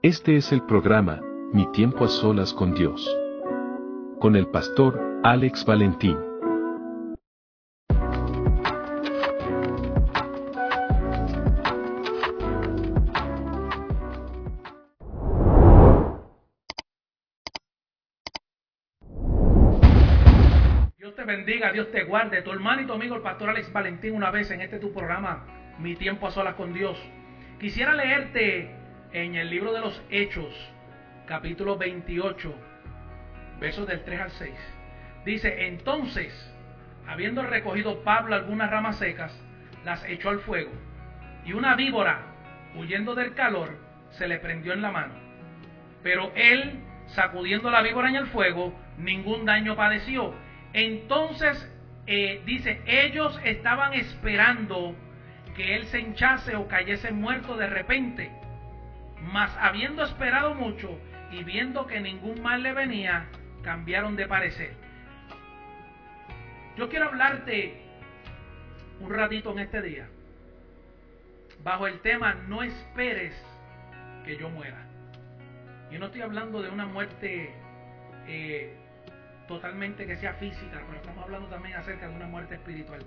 Este es el programa, Mi tiempo a solas con Dios. Con el pastor Alex Valentín. Dios te bendiga, Dios te guarde. Tu hermano y tu amigo el pastor Alex Valentín una vez en este tu programa, Mi tiempo a solas con Dios. Quisiera leerte en el libro de los Hechos, capítulo 28, versos del 3 al 6. Dice, entonces, habiendo recogido Pablo algunas ramas secas, las echó al fuego, y una víbora, huyendo del calor, se le prendió en la mano. Pero él, sacudiendo la víbora en el fuego, ningún daño padeció. Entonces, eh, dice, ellos estaban esperando que él se hinchase o cayese muerto de repente. Mas habiendo esperado mucho y viendo que ningún mal le venía, cambiaron de parecer. Yo quiero hablarte un ratito en este día, bajo el tema No esperes que yo muera. Yo no estoy hablando de una muerte eh, totalmente que sea física, pero estamos hablando también acerca de una muerte espiritual.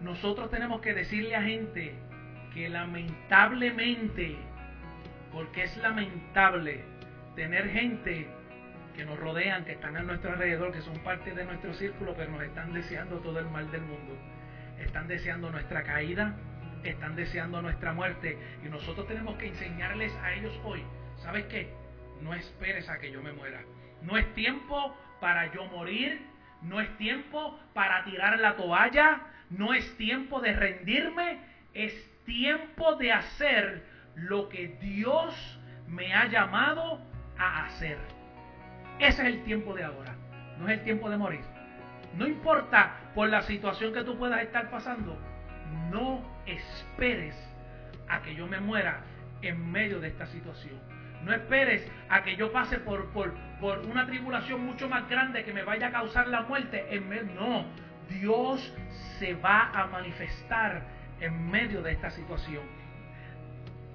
Nosotros tenemos que decirle a gente que lamentablemente porque es lamentable tener gente que nos rodean, que están a nuestro alrededor, que son parte de nuestro círculo, pero nos están deseando todo el mal del mundo. Están deseando nuestra caída, están deseando nuestra muerte. Y nosotros tenemos que enseñarles a ellos hoy, ¿sabes qué? No esperes a que yo me muera. No es tiempo para yo morir, no es tiempo para tirar la toalla, no es tiempo de rendirme, es tiempo de hacer lo que Dios me ha llamado a hacer. Ese es el tiempo de ahora, no es el tiempo de morir. No importa por la situación que tú puedas estar pasando, no esperes a que yo me muera en medio de esta situación. No esperes a que yo pase por, por, por una tribulación mucho más grande que me vaya a causar la muerte. En medio, no, Dios se va a manifestar en medio de esta situación.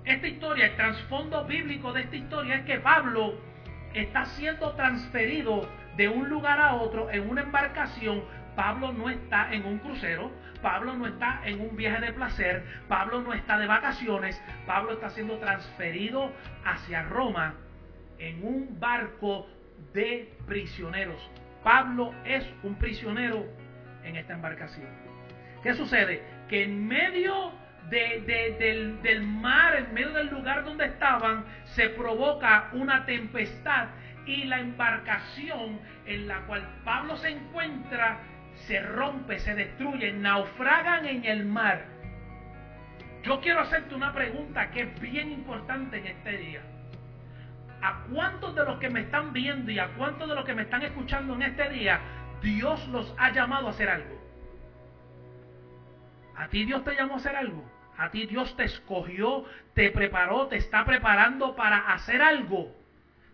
Esta historia, el trasfondo bíblico de esta historia es que Pablo está siendo transferido de un lugar a otro en una embarcación. Pablo no está en un crucero, Pablo no está en un viaje de placer, Pablo no está de vacaciones, Pablo está siendo transferido hacia Roma en un barco de prisioneros. Pablo es un prisionero en esta embarcación. ¿Qué sucede? Que en medio del, del mar, en medio del lugar donde estaban, se provoca una tempestad y la embarcación en la cual Pablo se encuentra se rompe, se destruye, naufragan en el mar. Yo quiero hacerte una pregunta que es bien importante en este día. ¿A cuántos de los que me están viendo y a cuántos de los que me están escuchando en este día Dios los ha llamado a hacer algo? ¿A ti Dios te llamó a hacer algo? A ti Dios te escogió, te preparó, te está preparando para hacer algo.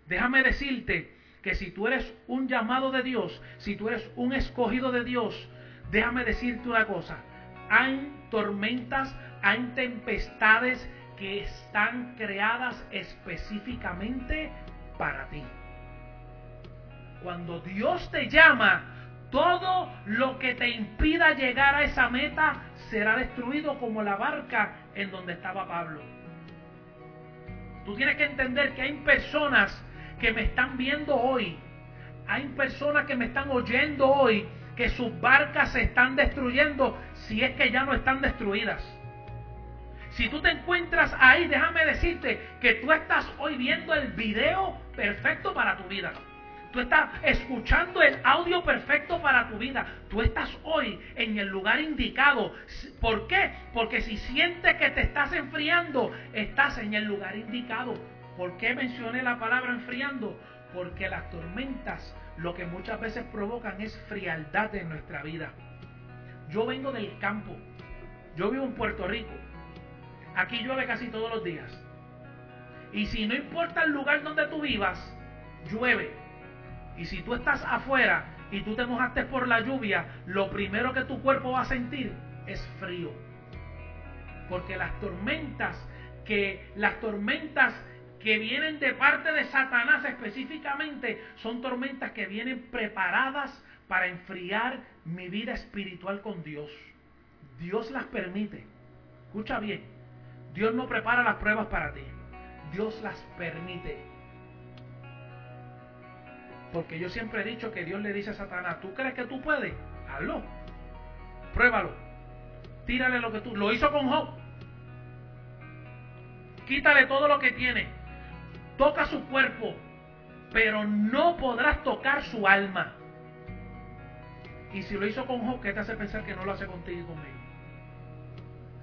Déjame decirte que si tú eres un llamado de Dios, si tú eres un escogido de Dios, déjame decirte una cosa. Hay tormentas, hay tempestades que están creadas específicamente para ti. Cuando Dios te llama, todo lo que te impida llegar a esa meta será destruido como la barca en donde estaba Pablo. Tú tienes que entender que hay personas que me están viendo hoy, hay personas que me están oyendo hoy, que sus barcas se están destruyendo si es que ya no están destruidas. Si tú te encuentras ahí, déjame decirte que tú estás hoy viendo el video perfecto para tu vida. Tú estás escuchando el audio perfecto para tu vida. Tú estás hoy en el lugar indicado. ¿Por qué? Porque si sientes que te estás enfriando, estás en el lugar indicado. ¿Por qué mencioné la palabra enfriando? Porque las tormentas lo que muchas veces provocan es frialdad en nuestra vida. Yo vengo del campo. Yo vivo en Puerto Rico. Aquí llueve casi todos los días. Y si no importa el lugar donde tú vivas, llueve. Y si tú estás afuera y tú te mojaste por la lluvia, lo primero que tu cuerpo va a sentir es frío. Porque las tormentas que las tormentas que vienen de parte de Satanás específicamente son tormentas que vienen preparadas para enfriar mi vida espiritual con Dios. Dios las permite. Escucha bien, Dios no prepara las pruebas para ti. Dios las permite. Porque yo siempre he dicho que Dios le dice a Satanás, ¿tú crees que tú puedes? Hazlo. Pruébalo. Tírale lo que tú... Lo hizo con Job. Quítale todo lo que tiene. Toca su cuerpo. Pero no podrás tocar su alma. Y si lo hizo con Job, ¿qué te hace pensar que no lo hace contigo y conmigo?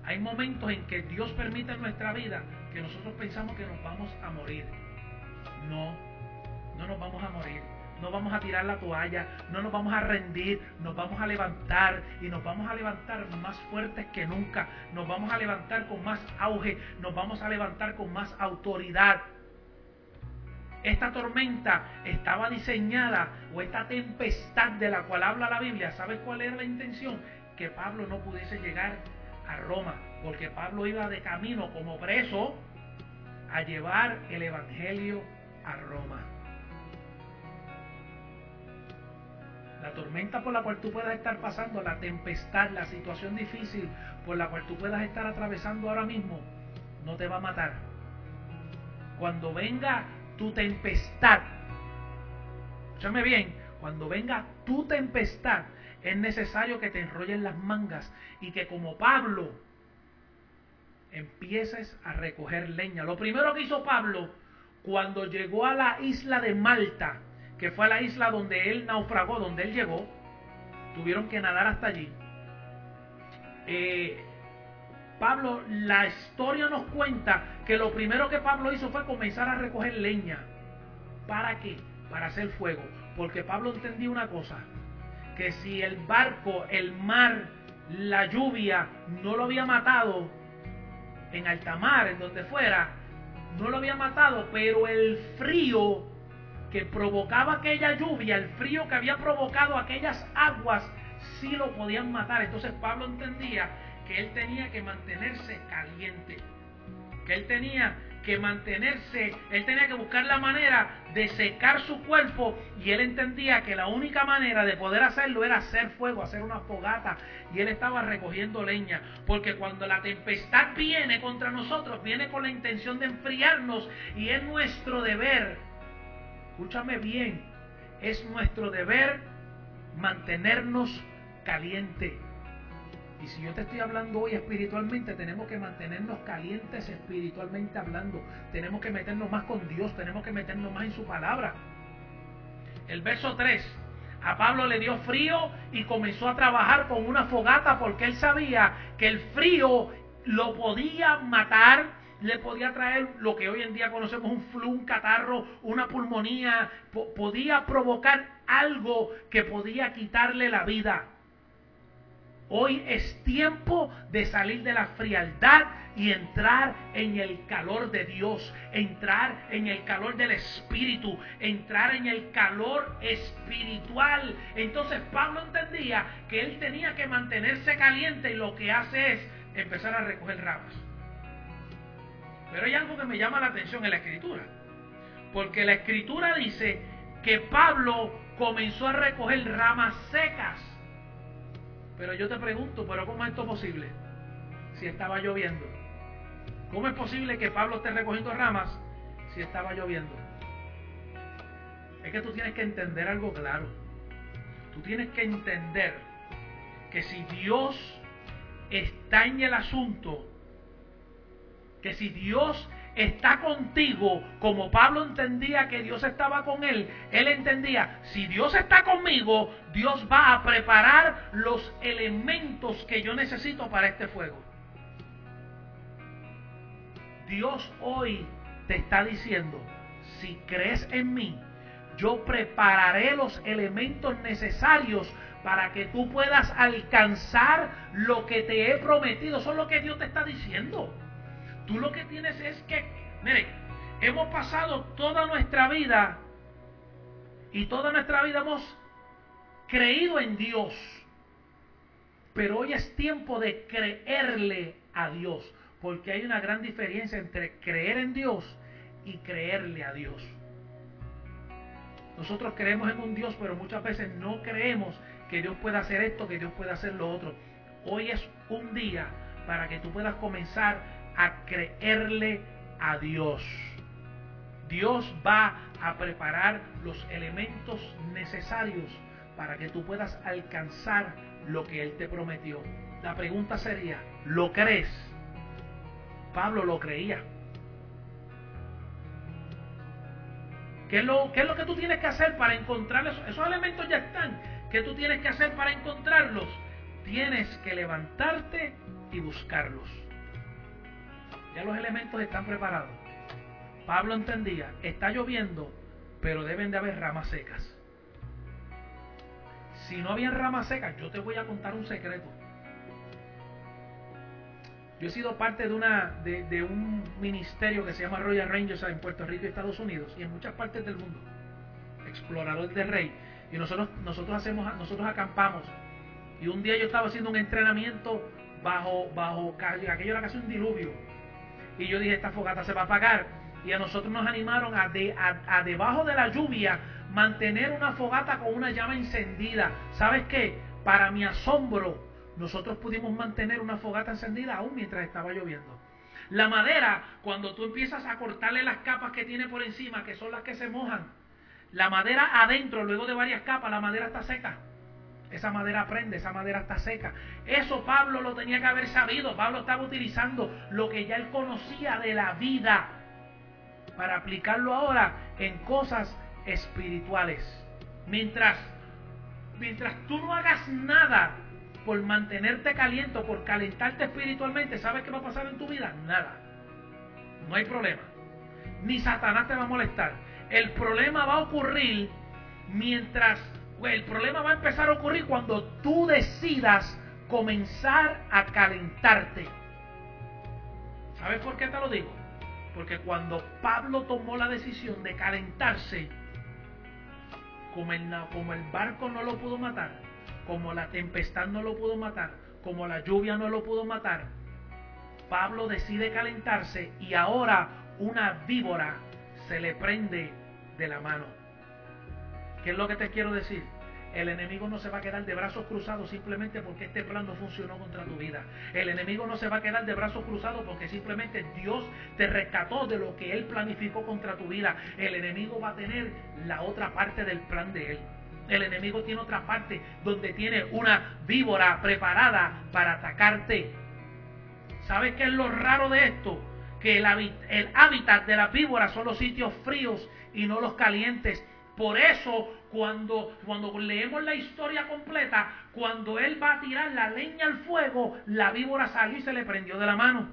Hay momentos en que Dios permite en nuestra vida que nosotros pensamos que nos vamos a morir. Vamos a tirar la toalla, no nos vamos a rendir, nos vamos a levantar y nos vamos a levantar más fuertes que nunca, nos vamos a levantar con más auge, nos vamos a levantar con más autoridad. Esta tormenta estaba diseñada, o esta tempestad de la cual habla la Biblia, ¿sabes cuál era la intención? Que Pablo no pudiese llegar a Roma, porque Pablo iba de camino como preso a llevar el Evangelio a Roma. La tormenta por la cual tú puedas estar pasando, la tempestad, la situación difícil por la cual tú puedas estar atravesando ahora mismo, no te va a matar. Cuando venga tu tempestad, escúchame bien, cuando venga tu tempestad, es necesario que te enrollen las mangas y que como Pablo empieces a recoger leña. Lo primero que hizo Pablo cuando llegó a la isla de Malta, que fue la isla donde él naufragó, donde él llegó, tuvieron que nadar hasta allí. Eh, Pablo, la historia nos cuenta que lo primero que Pablo hizo fue comenzar a recoger leña. ¿Para qué? Para hacer fuego. Porque Pablo entendía una cosa, que si el barco, el mar, la lluvia no lo había matado en alta mar, en donde fuera, no lo había matado, pero el frío que provocaba aquella lluvia, el frío que había provocado aquellas aguas, sí lo podían matar. Entonces Pablo entendía que él tenía que mantenerse caliente, que él tenía que mantenerse, él tenía que buscar la manera de secar su cuerpo y él entendía que la única manera de poder hacerlo era hacer fuego, hacer una fogata y él estaba recogiendo leña, porque cuando la tempestad viene contra nosotros, viene con la intención de enfriarnos y es nuestro deber, escúchame bien, es nuestro deber mantenernos caliente. Y si yo te estoy hablando hoy espiritualmente, tenemos que mantenernos calientes espiritualmente hablando. Tenemos que meternos más con Dios, tenemos que meternos más en su palabra. El verso 3. A Pablo le dio frío y comenzó a trabajar con una fogata porque él sabía que el frío lo podía matar, le podía traer lo que hoy en día conocemos un flu, un catarro, una pulmonía, podía provocar algo que podía quitarle la vida. Hoy es tiempo de salir de la frialdad y entrar en el calor de Dios, entrar en el calor del Espíritu, entrar en el calor espiritual. Entonces Pablo entendía que él tenía que mantenerse caliente y lo que hace es empezar a recoger ramas. Pero hay algo que me llama la atención en la escritura, porque la escritura dice que Pablo comenzó a recoger ramas secas. Pero yo te pregunto, ¿pero cómo es esto posible? Si estaba lloviendo. ¿Cómo es posible que Pablo esté recogiendo ramas si estaba lloviendo? Es que tú tienes que entender algo claro. Tú tienes que entender que si Dios está en el asunto, que si Dios está contigo, como Pablo entendía que Dios estaba con él, él entendía, si Dios está conmigo, Dios va a preparar los elementos que yo necesito para este fuego. Dios hoy te está diciendo, si crees en mí, yo prepararé los elementos necesarios para que tú puedas alcanzar lo que te he prometido. Eso es lo que Dios te está diciendo. Tú lo que tienes es que, mire, hemos pasado toda nuestra vida y toda nuestra vida hemos creído en Dios. Pero hoy es tiempo de creerle a Dios, porque hay una gran diferencia entre creer en Dios y creerle a Dios. Nosotros creemos en un Dios, pero muchas veces no creemos que Dios pueda hacer esto, que Dios pueda hacer lo otro. Hoy es un día para que tú puedas comenzar a creerle a Dios. Dios va a preparar los elementos necesarios para que tú puedas alcanzar lo que Él te prometió. La pregunta sería, ¿lo crees? Pablo lo creía. ¿Qué es, lo, ¿Qué es lo que tú tienes que hacer para encontrar esos, esos elementos? Ya están. ¿Qué tú tienes que hacer para encontrarlos? Tienes que levantarte y buscarlos. Ya los elementos están preparados. Pablo entendía, está lloviendo, pero deben de haber ramas secas. Si no había ramas secas, yo te voy a contar un secreto. Yo he sido parte de, una, de, un ministerio que se llama Royal Rangers en Puerto Rico y Estados Unidos y en muchas partes del mundo. Explorador del Rey. Y nosotros, nosotros, hacemos, nosotros acampamos. Y un día yo estaba haciendo un entrenamiento bajo, bajo aquello era casi un diluvio. Y yo dije, esta fogata se va a apagar. Y a nosotros nos animaron a, de, a, debajo de la lluvia mantener una fogata con una llama encendida. ¿Sabes qué? Para mi asombro, nosotros pudimos mantener una fogata encendida aún mientras estaba lloviendo. La madera, cuando tú empiezas a cortarle las capas que tiene por encima, que son las que se mojan, la madera adentro, luego de varias capas, la madera está seca. Esa madera prende, esa madera está seca. Eso Pablo lo tenía que haber sabido. Pablo estaba utilizando lo que ya él conocía de la vida para aplicarlo ahora en cosas espirituales. Mientras, mientras tú no hagas nada por mantenerte caliente, por calentarte espiritualmente, ¿sabes qué va a pasar en tu vida? Nada. No hay problema. Ni Satanás te va a molestar. El problema va a ocurrir mientras... El problema va a empezar a ocurrir cuando tú decidas comenzar a calentarte. ¿Sabes por qué te lo digo? Porque cuando Pablo tomó la decisión de calentarse, como el, como el barco no lo pudo matar, como la tempestad no lo pudo matar, como la lluvia no lo pudo matar, Pablo decide calentarse y ahora una víbora se le prende de la mano. ¿Qué es lo que te quiero decir? El enemigo no se va a quedar de brazos cruzados simplemente porque este plan no funcionó contra tu vida. El enemigo no se va a quedar de brazos cruzados porque simplemente Dios te rescató de lo que Él planificó contra tu vida. El enemigo va a tener la otra parte del plan de Él. El enemigo tiene otra parte donde tiene una víbora preparada para atacarte. ¿Sabes qué es lo raro de esto? Que el, el hábitat de la víbora son los sitios fríos y no los calientes. Por eso, cuando, cuando leemos la historia completa, cuando él va a tirar la leña al fuego, la víbora salió y se le prendió de la mano.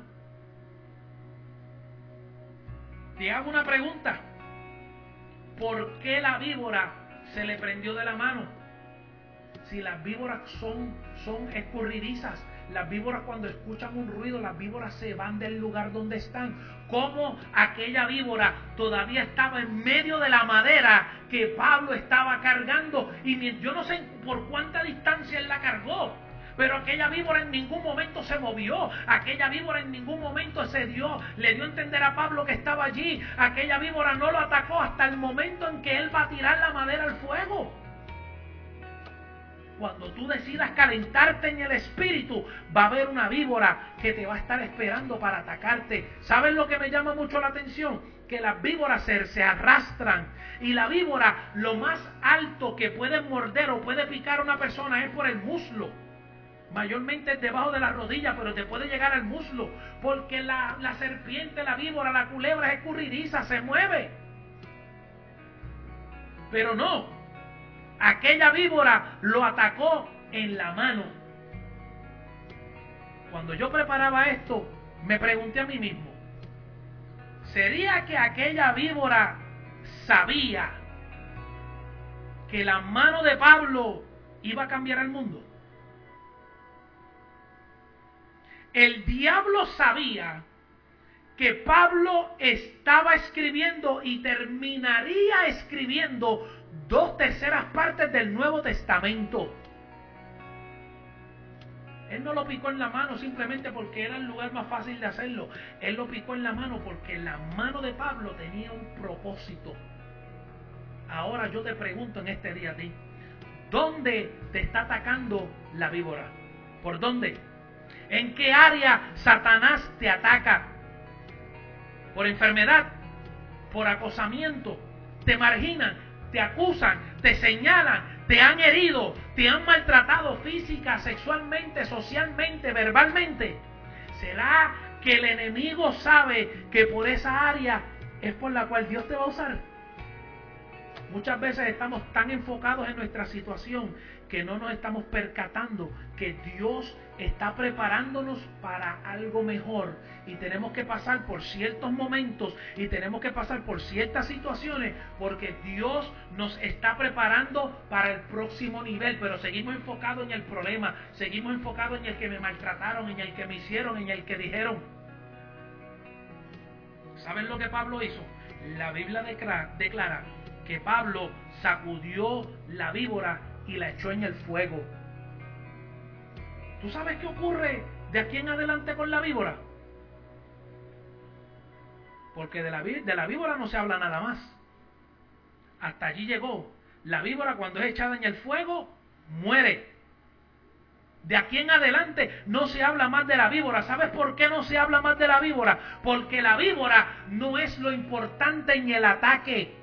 Te hago una pregunta. ¿Por qué la víbora se le prendió de la mano. Si las víboras son, son escurridizas, las víboras cuando escuchan un ruido, las víboras se van del lugar donde están. Como aquella víbora todavía estaba en medio de la madera que Pablo estaba cargando. Y yo no sé por cuánta distancia él la cargó. Pero aquella víbora en ningún momento se movió. Aquella víbora en ningún momento se dio, le dio a entender a Pablo que estaba allí. Aquella víbora no lo atacó hasta el momento en que él va a tirar la madera al fuego. Cuando tú decidas calentarte en el espíritu, va a haber una víbora que te va a estar esperando para atacarte. ¿Sabes lo que me llama mucho la atención? Que las víboras se, arrastran. Y la víbora, lo más alto que puede morder o puede picar a una persona es por el muslo. Mayormente es debajo de la rodilla, pero te puede llegar al muslo. Porque la, la serpiente, la víbora, la culebra es escurridiza, se mueve. Pero no. Aquella víbora lo atacó en la mano. Cuando yo preparaba esto, me pregunté a mí mismo, ¿sería que aquella víbora sabía que la mano de Pablo iba a cambiar el mundo? el diablo sabía que Pablo estaba escribiendo y terminaría escribiendo dos terceras partes del Nuevo Testamento. Él no lo picó en la mano simplemente porque era el lugar más fácil de hacerlo. Él lo picó en la mano porque la mano de Pablo tenía un propósito. Ahora yo te pregunto en este día a ti, ¿dónde te está atacando la víbora? ¿Por dónde? ¿En qué área Satanás te ataca? ¿Por enfermedad? ¿Por acosamiento? ¿Te marginan? ¿Te acusan? ¿Te señalan? ¿Te han herido? ¿Te han maltratado física, sexualmente, socialmente, verbalmente? ¿Será que el enemigo sabe que por esa área es por la cual Dios te va a usar? Muchas veces estamos tan enfocados en nuestra situación que no nos estamos percatando que Dios está preparándonos para algo mejor y tenemos que pasar por ciertos momentos y tenemos que pasar por ciertas situaciones porque Dios nos está preparando para el próximo nivel, pero seguimos enfocados en el problema, seguimos enfocados en el que me maltrataron, en el que me hicieron, en el que dijeron. ¿Saben lo que Pablo hizo? La Biblia declara que Pablo sacudió la víbora y la echó en el fuego. ¿Tú sabes qué ocurre de aquí en adelante con la víbora? Porque de la, de la víbora no se habla nada más. Hasta allí llegó. La víbora cuando es echada en el fuego, muere. De aquí en adelante no se habla más de la víbora. ¿Sabes por qué no se habla más de la víbora? Porque la víbora no es lo importante en el ataque.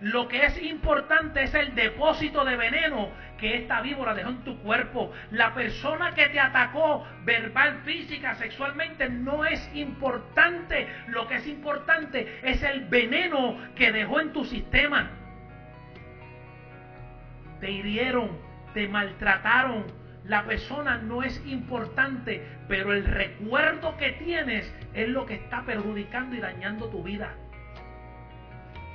Lo que es importante es el depósito de veneno que esta víbora dejó en tu cuerpo. La persona que te atacó verbal, física, sexualmente no es importante. Lo que es importante es el veneno que dejó en tu sistema. Te hirieron, te maltrataron. La persona no es importante, pero el recuerdo que tienes es lo que está perjudicando y dañando tu vida.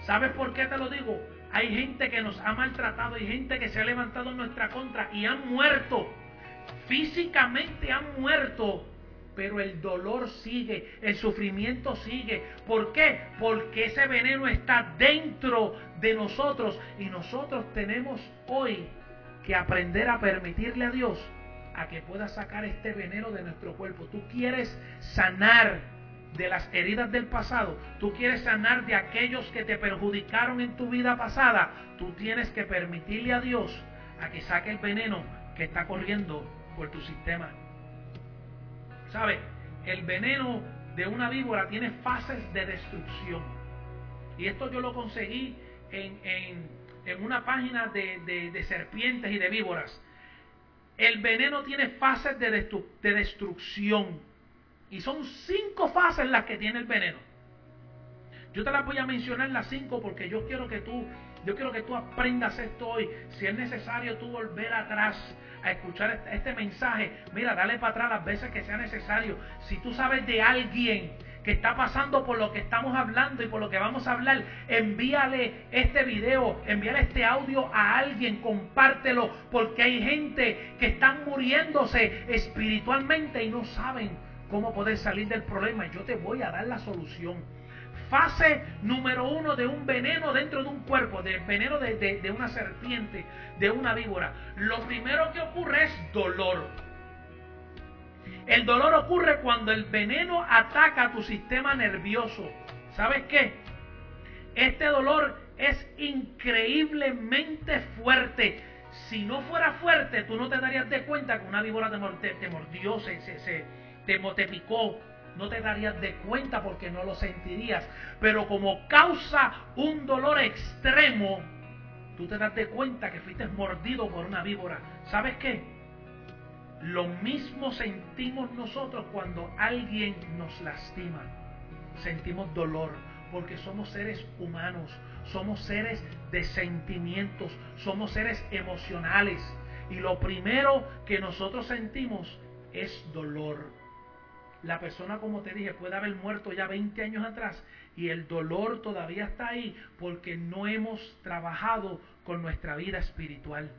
¿Sabes por qué te lo digo? Hay gente que nos ha maltratado, hay gente que se ha levantado en nuestra contra y han muerto. Físicamente han muerto, pero el dolor sigue, el sufrimiento sigue. ¿Por qué? Porque ese veneno está dentro de nosotros y nosotros tenemos hoy que aprender a permitirle a Dios a que pueda sacar este veneno de nuestro cuerpo. Tú quieres sanar de las heridas del pasado, tú quieres sanar de aquellos que te perjudicaron en tu vida pasada, tú tienes que permitirle a Dios a que saque el veneno que está corriendo por tu sistema. ¿Sabe? El veneno de una víbora tiene fases de destrucción. Y esto yo lo conseguí en, en, una página de, de, serpientes y de víboras. El veneno tiene fases de destrucción. Y son cinco fases las que tiene el veneno. Yo te las voy a mencionar las cinco porque yo quiero que tú, yo quiero que tú aprendas esto hoy. Si es necesario tú volver atrás a escuchar este, este mensaje, mira, dale para atrás las veces que sea necesario. Si tú sabes de alguien que está pasando por lo que estamos hablando y por lo que vamos a hablar, envíale este video, envíale este audio a alguien, compártelo, porque hay gente que están muriéndose espiritualmente y no saben cómo poder salir del problema. Yo te voy a dar la solución. Fase número uno de un veneno dentro de un cuerpo, del veneno de, una serpiente, de una víbora. Lo primero que ocurre es dolor. El dolor ocurre cuando el veneno ataca tu sistema nervioso. ¿Sabes qué? Este dolor es increíblemente fuerte. Si no fuera fuerte, tú no te darías de cuenta que una víbora te, mordió, se, se, te, picó, no te darías de cuenta porque no lo sentirías. Pero como causa un dolor extremo, tú te das de cuenta que fuiste mordido por una víbora. ¿Sabes qué? Lo mismo sentimos nosotros cuando alguien nos lastima. Sentimos dolor porque somos seres humanos, somos seres de sentimientos, somos seres emocionales. Y lo primero que nosotros sentimos es dolor. La persona, como te dije, puede haber muerto ya 20 años atrás y el dolor todavía está ahí porque no hemos trabajado con nuestra vida espiritual.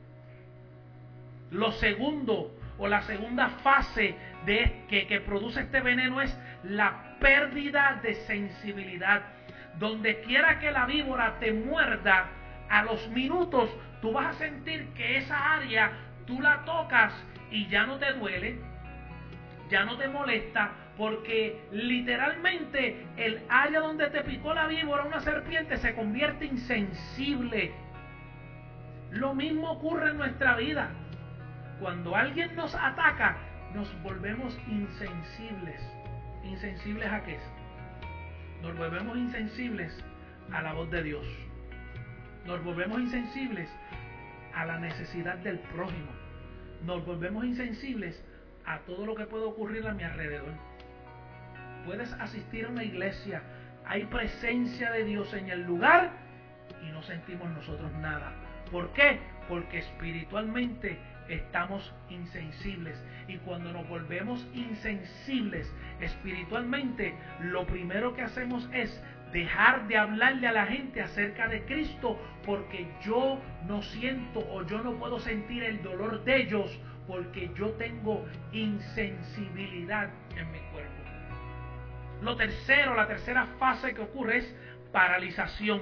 Lo segundo o la segunda fase de que, que produce este veneno es la pérdida de sensibilidad. Donde quiera que la víbora te muerda, a los minutos tú vas a sentir que esa área tú la tocas y ya no te duele, ya no te molesta, porque literalmente el área donde te picó la víbora, una serpiente, se convierte insensible. Lo mismo ocurre en nuestra vida. Cuando alguien nos ataca, nos volvemos insensibles. ¿Insensibles a qué? Nos volvemos insensibles a la voz de Dios. Nos volvemos insensibles a la necesidad del prójimo. Nos volvemos insensibles a todo lo que puede ocurrir a mi alrededor. Puedes asistir a una iglesia, hay presencia de Dios en el lugar y no sentimos nosotros nada. ¿Por qué? Porque espiritualmente estamos insensibles. Y cuando nos volvemos insensibles espiritualmente, lo primero que hacemos es dejar de hablarle a la gente acerca de Cristo porque yo no siento o yo no puedo sentir el dolor de ellos porque yo tengo insensibilidad en mi cuerpo. Lo tercero, la tercera fase que ocurre es paralización.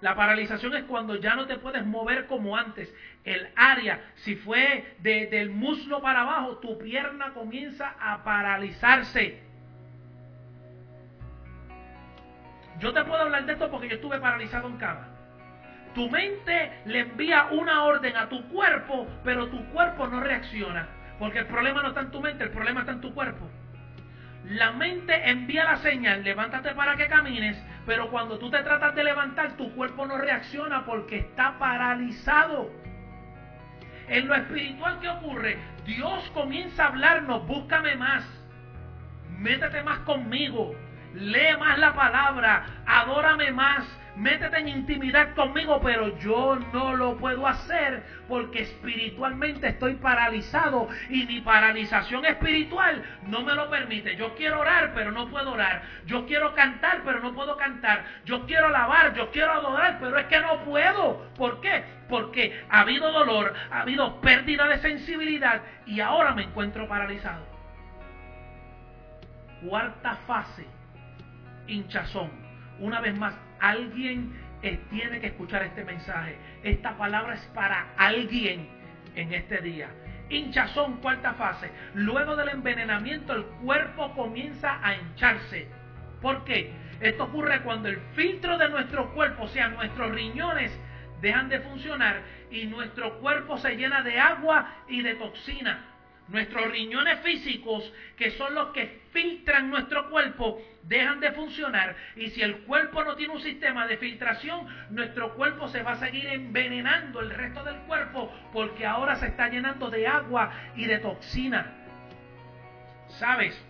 La paralización es cuando ya no te puedes mover como antes. El área, si fue del muslo para abajo, tu pierna comienza a paralizarse. Yo te puedo hablar de esto porque yo estuve paralizado en cama. Tu mente le envía una orden a tu cuerpo, pero tu cuerpo no reacciona. Porque el problema no está en tu mente, el problema está en tu cuerpo. La mente envía la señal, levántate para que camines, pero cuando tú te tratas de levantar, tu cuerpo no reacciona porque está paralizado. En lo espiritual, ¿qué ocurre? Dios comienza a hablarnos, búscame más, métete más conmigo, lee más la palabra, adórame más, métete en intimidad conmigo, pero yo no lo puedo hacer porque espiritualmente estoy paralizado y mi paralización espiritual no me lo permite. Yo quiero orar, pero no puedo orar. Yo quiero cantar, pero no puedo cantar. Yo quiero alabar, yo quiero adorar, pero es que no puedo. ¿Por qué? Porque ha habido dolor, ha habido pérdida de sensibilidad y ahora me encuentro paralizado. Cuarta fase, hinchazón. Una vez más, alguien eh, tiene que escuchar este mensaje. Esta palabra es para alguien en este día. Hinchazón, cuarta fase. Luego del envenenamiento, el cuerpo comienza a hincharse. ¿Por qué? Esto ocurre cuando el filtro de nuestro cuerpo, o sea, nuestros riñones, dejan de funcionar y nuestro cuerpo se llena de agua y de toxina. Nuestros riñones físicos, que son los que filtran nuestro cuerpo, dejan de funcionar. Y si el cuerpo no tiene un sistema de filtración, nuestro cuerpo se va a seguir envenenando el resto del cuerpo porque ahora se está llenando de agua y de toxina. ¿Sabes?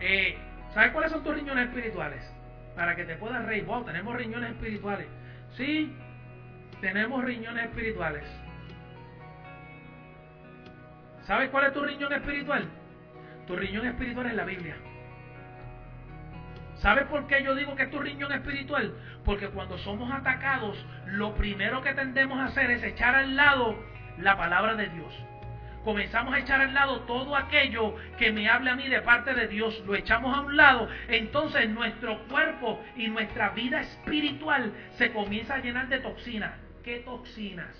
Eh, ¿Sabes cuáles son tus riñones espirituales? Para que te puedas reír. Wow, tenemos riñones espirituales. Sí, tenemos riñones espirituales. ¿Sabes cuál es tu riñón espiritual? Tu riñón espiritual es la Biblia. ¿Sabes por qué yo digo que es tu riñón espiritual? Porque cuando somos atacados, lo primero que tendemos a hacer es echar al lado la palabra de Dios. Comenzamos a echar al lado todo aquello que me hable a mí de parte de Dios, lo echamos a un lado, entonces nuestro cuerpo y nuestra vida espiritual se comienza a llenar de toxinas. ¿Qué toxinas?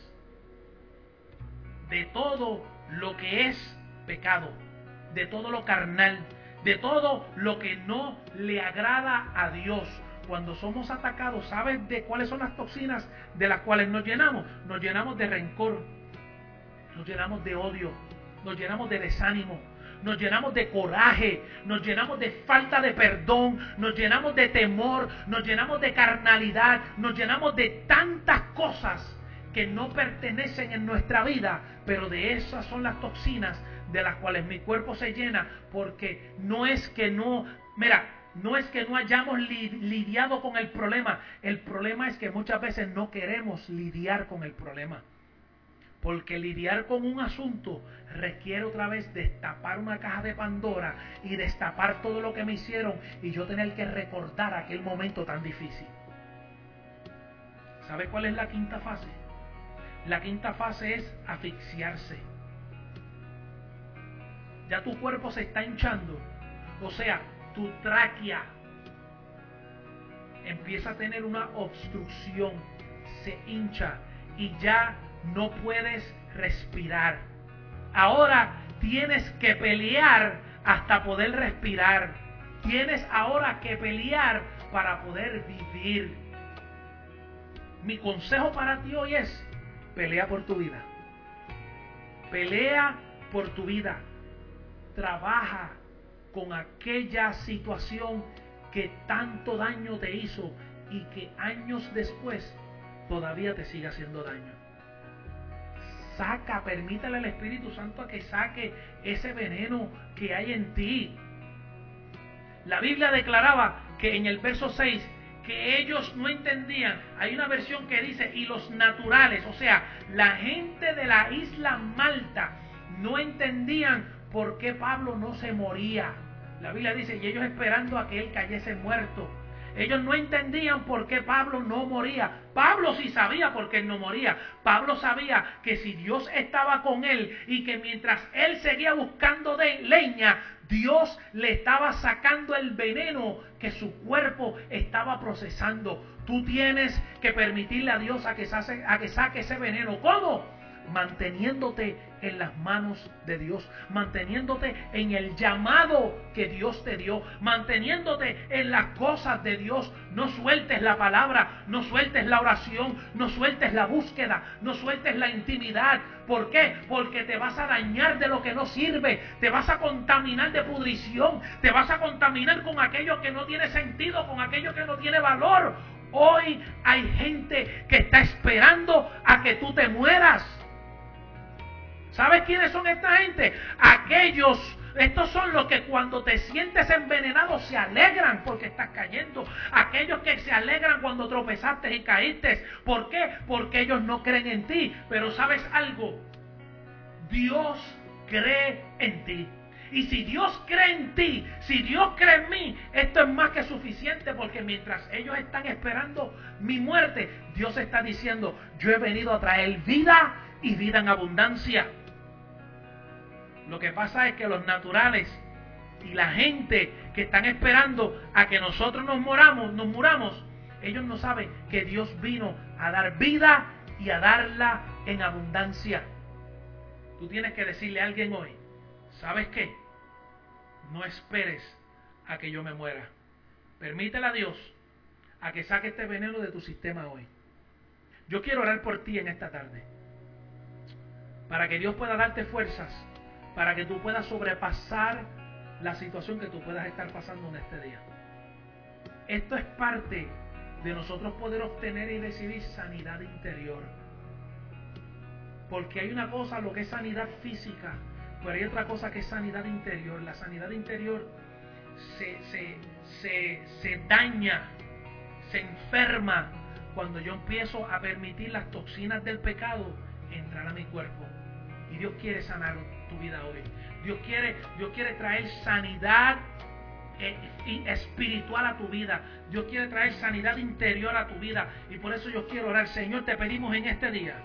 De todo lo que es pecado, de todo lo carnal, de todo lo que no le agrada a Dios. Cuando somos atacados, ¿sabes de cuáles son las toxinas de las cuales nos llenamos? Nos llenamos de rencor, nos llenamos de odio, nos llenamos de desánimo, nos llenamos de coraje, nos llenamos de falta de perdón, nos llenamos de temor, nos llenamos de carnalidad, nos llenamos de tantas cosas que no pertenecen en nuestra vida, pero de esas son las toxinas de las cuales mi cuerpo se llena, porque no es que no, mira, no es que no hayamos lidiado con el problema, el problema es que muchas veces no queremos lidiar con el problema. Porque lidiar con un asunto requiere otra vez destapar una caja de Pandora y destapar todo lo que me hicieron y yo tener que recordar aquel momento tan difícil. ¿Sabe cuál es la quinta fase? La quinta fase es asfixiarse. Ya tu cuerpo se está hinchando. O sea, tu tráquea empieza a tener una obstrucción, se hincha y ya no puedes respirar. Ahora tienes que pelear hasta poder respirar. Tienes ahora que pelear para poder vivir. Mi consejo para ti hoy es, pelea por tu vida. Pelea por tu vida. Trabaja con aquella situación que tanto daño te hizo y que años después todavía te sigue haciendo daño. Saca, permítale al Espíritu Santo a que saque ese veneno que hay en ti. La Biblia declaraba que en el verso 6 que ellos no entendían. Hay una versión que dice, y los naturales, o sea, la gente de la isla Malta no entendían por qué Pablo no se moría. La Biblia dice, y ellos esperando a que él cayese muerto. Ellos no entendían por qué Pablo no moría. Pablo sí sabía por qué no moría. Pablo sabía que si Dios estaba con él y que mientras él seguía buscando de leña, Dios le estaba sacando el veneno que su cuerpo estaba procesando. Tú tienes que permitirle a Dios a que, saque, que saque ese veneno. ¿Cómo? Manteniéndote en las manos de Dios, manteniéndote en el llamado que Dios te dio, manteniéndote en las cosas de Dios. No sueltes la palabra, no sueltes la oración, no sueltes la búsqueda, no sueltes la intimidad. ¿Por qué? Porque te vas a dañar de lo que no sirve, te vas a contaminar de pudrición, te vas a contaminar con aquello que no tiene sentido, con aquello que no tiene valor. Hoy hay gente que está esperando a que tú te mueras. ¿Sabes quiénes son esta gente? Aquellos, estos son los que cuando te sientes envenenado se alegran porque estás cayendo. Aquellos que se alegran cuando tropezaste y caíste. ¿Por qué? Porque ellos no creen en ti. Pero ¿sabes algo? Dios cree en ti. Y si Dios cree en ti, si Dios cree en mí, esto es más que suficiente porque mientras ellos están esperando mi muerte, Dios está diciendo, yo he venido a traer vida y vida en abundancia. Lo que pasa es que los naturales y la gente que están esperando a que nosotros nos moramos, nos muramos, ellos no saben que Dios vino a dar vida y a darla en abundancia. Tú tienes que decirle a alguien hoy, ¿sabes qué? No esperes a que yo me muera. Permítele a Dios a que saque este veneno de tu sistema hoy. Yo quiero orar por ti en esta tarde. Para que Dios pueda darte fuerzas para que tú puedas sobrepasar la situación que tú puedas estar pasando en este día. Esto es parte de nosotros poder obtener y decidir sanidad interior. Porque hay una cosa, lo que es sanidad física, pero hay otra cosa que es sanidad interior. La sanidad interior se, se, se daña, se enferma cuando yo empiezo a permitir las toxinas del pecado entrar a mi cuerpo. Y Dios quiere sanar tu vida hoy. Dios quiere, Dios quiere traer sanidad eh, espiritual a tu vida. Dios quiere traer sanidad interior a tu vida. Y por eso yo quiero orar. Señor, te pedimos en este día.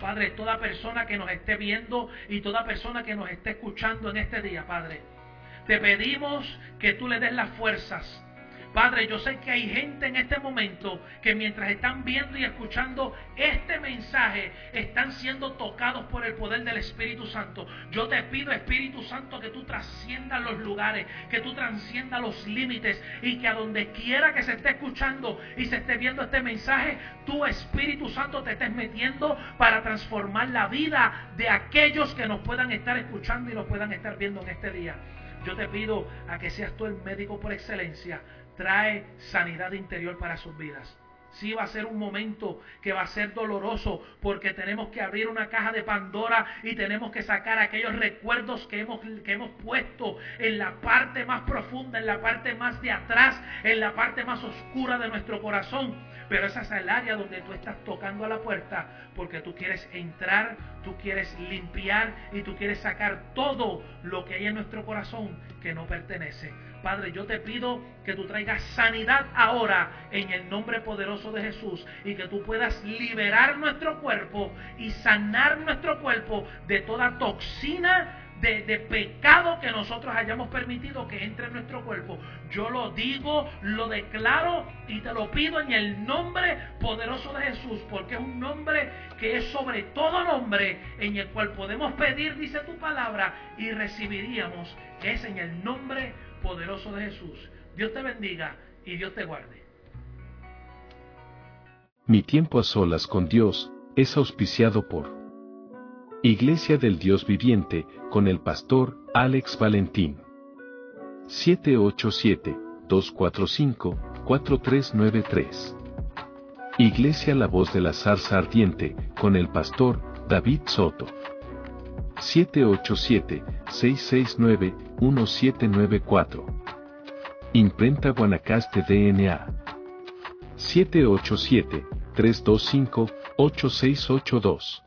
Padre, toda persona que nos esté viendo y toda persona que nos esté escuchando en este día, Padre, te pedimos que tú le des las fuerzas Padre, yo sé que hay gente en este momento que mientras están viendo y escuchando este mensaje, están siendo tocados por el poder del Espíritu Santo. Yo te pido, Espíritu Santo, que tú trasciendas los lugares, que tú trasciendas los límites y que a donde quiera que se esté escuchando y se esté viendo este mensaje, tu Espíritu Santo te estés metiendo para transformar la vida de aquellos que nos puedan estar escuchando y nos puedan estar viendo en este día. Yo te pido a que seas tú el médico por excelencia trae sanidad interior para sus vidas. Sí va a ser un momento que va a ser doloroso porque tenemos que abrir una caja de Pandora y tenemos que sacar aquellos recuerdos que hemos, que hemos puesto en la parte más profunda, en la parte más de atrás, en la parte más oscura de nuestro corazón. Pero esa es el área donde tú estás tocando a la puerta porque tú quieres entrar, tú quieres limpiar y tú quieres sacar todo lo que hay en nuestro corazón que no pertenece. Padre, yo te pido que tú traigas sanidad ahora en el nombre poderoso de Jesús y que tú puedas liberar nuestro cuerpo y sanar nuestro cuerpo de toda toxina de, pecado que nosotros hayamos permitido que entre en nuestro cuerpo. Yo lo digo, lo declaro y te lo pido en el nombre poderoso de Jesús, porque es un nombre que es sobre todo nombre en el cual podemos pedir, dice tu palabra, y recibiríamos. Es en el nombre poderoso de Jesús. Dios te bendiga y Dios te guarde. Mi tiempo a solas con Dios es auspiciado por Iglesia del Dios Viviente, con el pastor Alex Valentín. 787-245-4393. Iglesia La Voz de la Zarza Ardiente, con el pastor David Soto. 787-669-1794. Imprenta Guanacaste DNA. 787-325-8682.